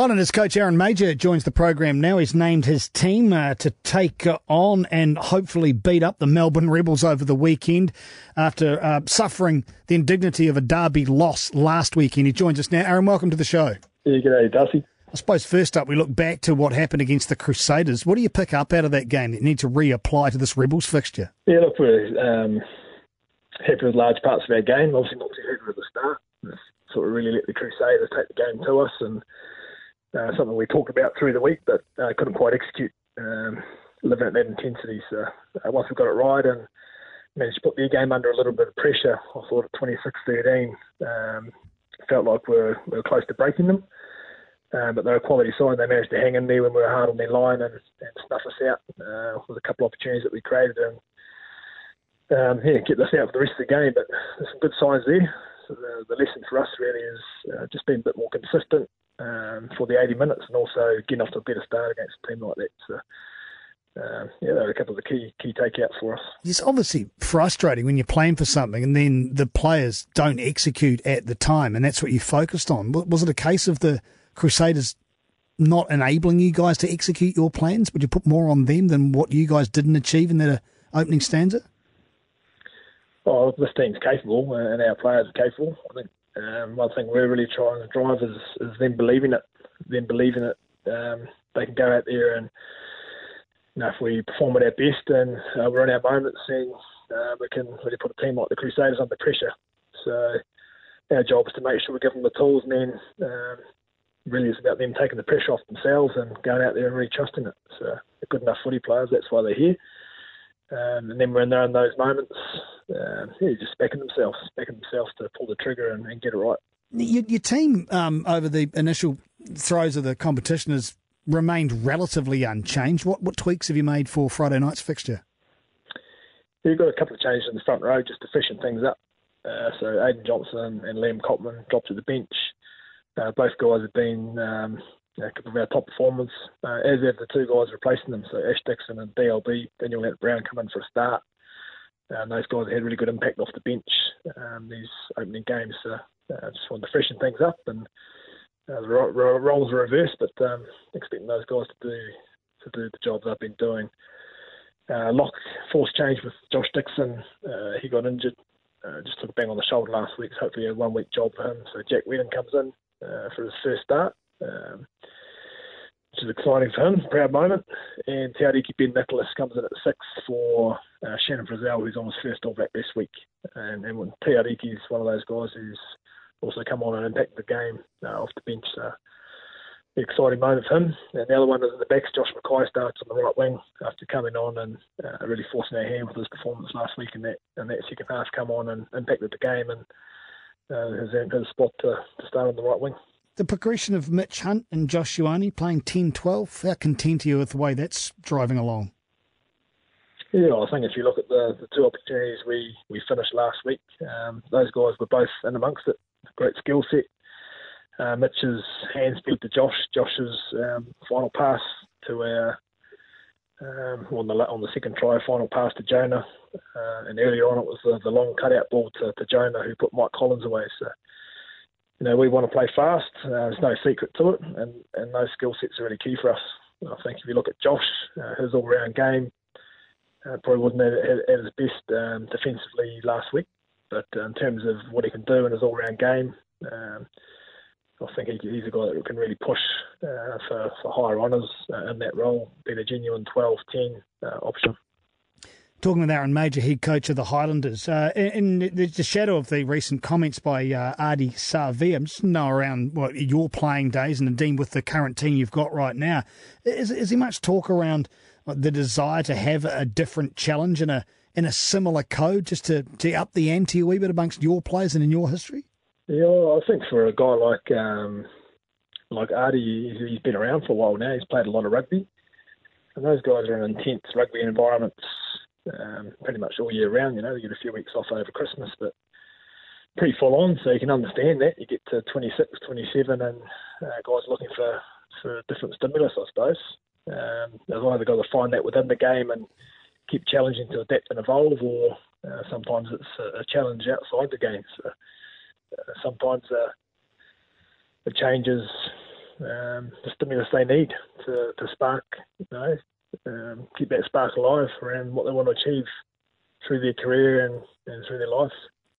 Highlanders coach Aaron Mauger joins the program now. He's named his team uh, to take uh, on and hopefully beat up the Melbourne Rebels over the weekend after uh, suffering the indignity of a derby loss last weekend. He joins us now. Aaron, welcome to the show. Yeah, g'day, Darcy. I suppose first up, we look back to what happened against the Crusaders. What do you pick up out of that game that you need to reapply to this Rebels fixture? Yeah, look, we're um, happy with large parts of our game. Obviously, not too happy with the start. Sort of really let the Crusaders take the game to us and uh, something we talked about through the week, but uh, couldn't quite execute. Um, living at that intensity. So uh, once we got it right and managed to put the game under a little bit of pressure, I thought at 26-13, um, felt like we were, we were close to breaking them. Um, but they're a quality side. They managed to hang in there when we were hard on their line and, and snuff us out uh, with a couple of opportunities that we created and um, yeah, get us out for the rest of the game. But there's some good signs there. So the, the lesson for us really is uh, just being a bit more consistent, for the 80 minutes and also getting off to a better start against a team like that. So, um, yeah, they're a couple of the key key takeouts for us. It's obviously frustrating when you're playing for something and then the players don't execute at the time, and that's what you focused on. Was it a case of the Crusaders not enabling you guys to execute your plans? Would you put more on them than what you guys didn't achieve in that opening stanza? Well, this team's capable, and our players are capable. I think um, one thing we're really trying to drive is, is them believing it, them believing it. Um, they can go out there and, you know, if we perform at our best and uh, we're in our moments, then uh, we can really put a team like the Crusaders under pressure. So our job is to make sure we give them the tools, and then um, really it's about them taking the pressure off themselves and going out there and really trusting it. So good enough footy players. That's why they're here. Um, and then when they're in those moments, um, yeah, just backing themselves, backing themselves to pull the trigger and, and get it right. Your, your team um, over the initial throes of the competition has remained relatively unchanged. What what tweaks have you made for Friday night's fixture? We've got a couple of changes in the front row just to freshen things up. Uh, so Ayden Johnstone and Liam Coltman dropped to the bench. Uh, both guys have been um, a couple of our top performers, uh, as have the two guys replacing them. So Ash Dixon and DLB, Daniel Lienert-Brown come in for a start. Um, those guys had really good impact off the bench um, these opening games. So uh, just wanted to freshen things up and uh, the roles are reversed, but um, expecting those guys to do to do the job they've been doing. Uh, lock force change with Josh Dickson. Uh, he got injured, uh, just took a bang on the shoulder last week. So hopefully a one week job for him. So Jack Whetton comes in uh, for his first start. Um, which is exciting for him, proud moment. And Te Ariki Ben Nicholas comes in at six for uh, Shannon Frizell, who's on his first All Black this week. And, and is one of those guys who's also come on and impacted the game uh, off the bench. So exciting moment for him. And the other one is in the backs. Josh McKay starts on the right wing after coming on and uh, really forcing our hand with his performance last week in that in that second half. Come on and impacted the game and uh, has earned his spot to, to start on the right wing the progression of Mitch Hunt and Josh Ioane playing 10 12, how content are you with the way that's driving along? Yeah, I think if you look at the, the two opportunities we, we finished last week, um, those guys were both in amongst it. Great skill set. Uh, Mitch's hand speed to Josh, Josh's um, final pass to our um, on the on the second try, final pass to Jonah, uh, and earlier on it was the, the long cutout ball to, to Jonah who put Mike Collins away. So you know, we want to play fast. Uh, there's no secret to it, and, and those skill sets are really key for us. I think if you look at Josh, uh, his all-round game uh, probably wasn't at, at, at his best um, defensively last week, but uh, in terms of what he can do in his all-round game, um, I think he, he's a guy that can really push uh, for, for higher honours uh, in that role, being a genuine 12-10 option talking with Aaron Mauger, head coach of the Highlanders. Uh, in, in, the shadow of the recent comments by uh, Savea, I'm just know around what your playing days and indeed with the current team you've got right now. Is, is there much talk around the desire to have a different challenge in a in a similar code, just to, to up the ante a wee bit amongst your players and in your history? Yeah, I think for a guy like um, like Ardie, he's been around for a while now. He's played a lot of rugby, and those guys are in intense rugby environments um, pretty much all year round. You know, you get a few weeks off over Christmas, but pretty full on. So you can understand that. You get to 26, 27, and uh, guys looking for for different stimulus, I suppose. Um, they've either got to find that within the game and keep challenging to adapt and evolve, or uh, sometimes it's a, a, challenge outside the game. So uh, sometimes uh, the changes um, the stimulus they need to, to spark, you know, um, keep that spark alive around what they want to achieve through their career and, and through their lives.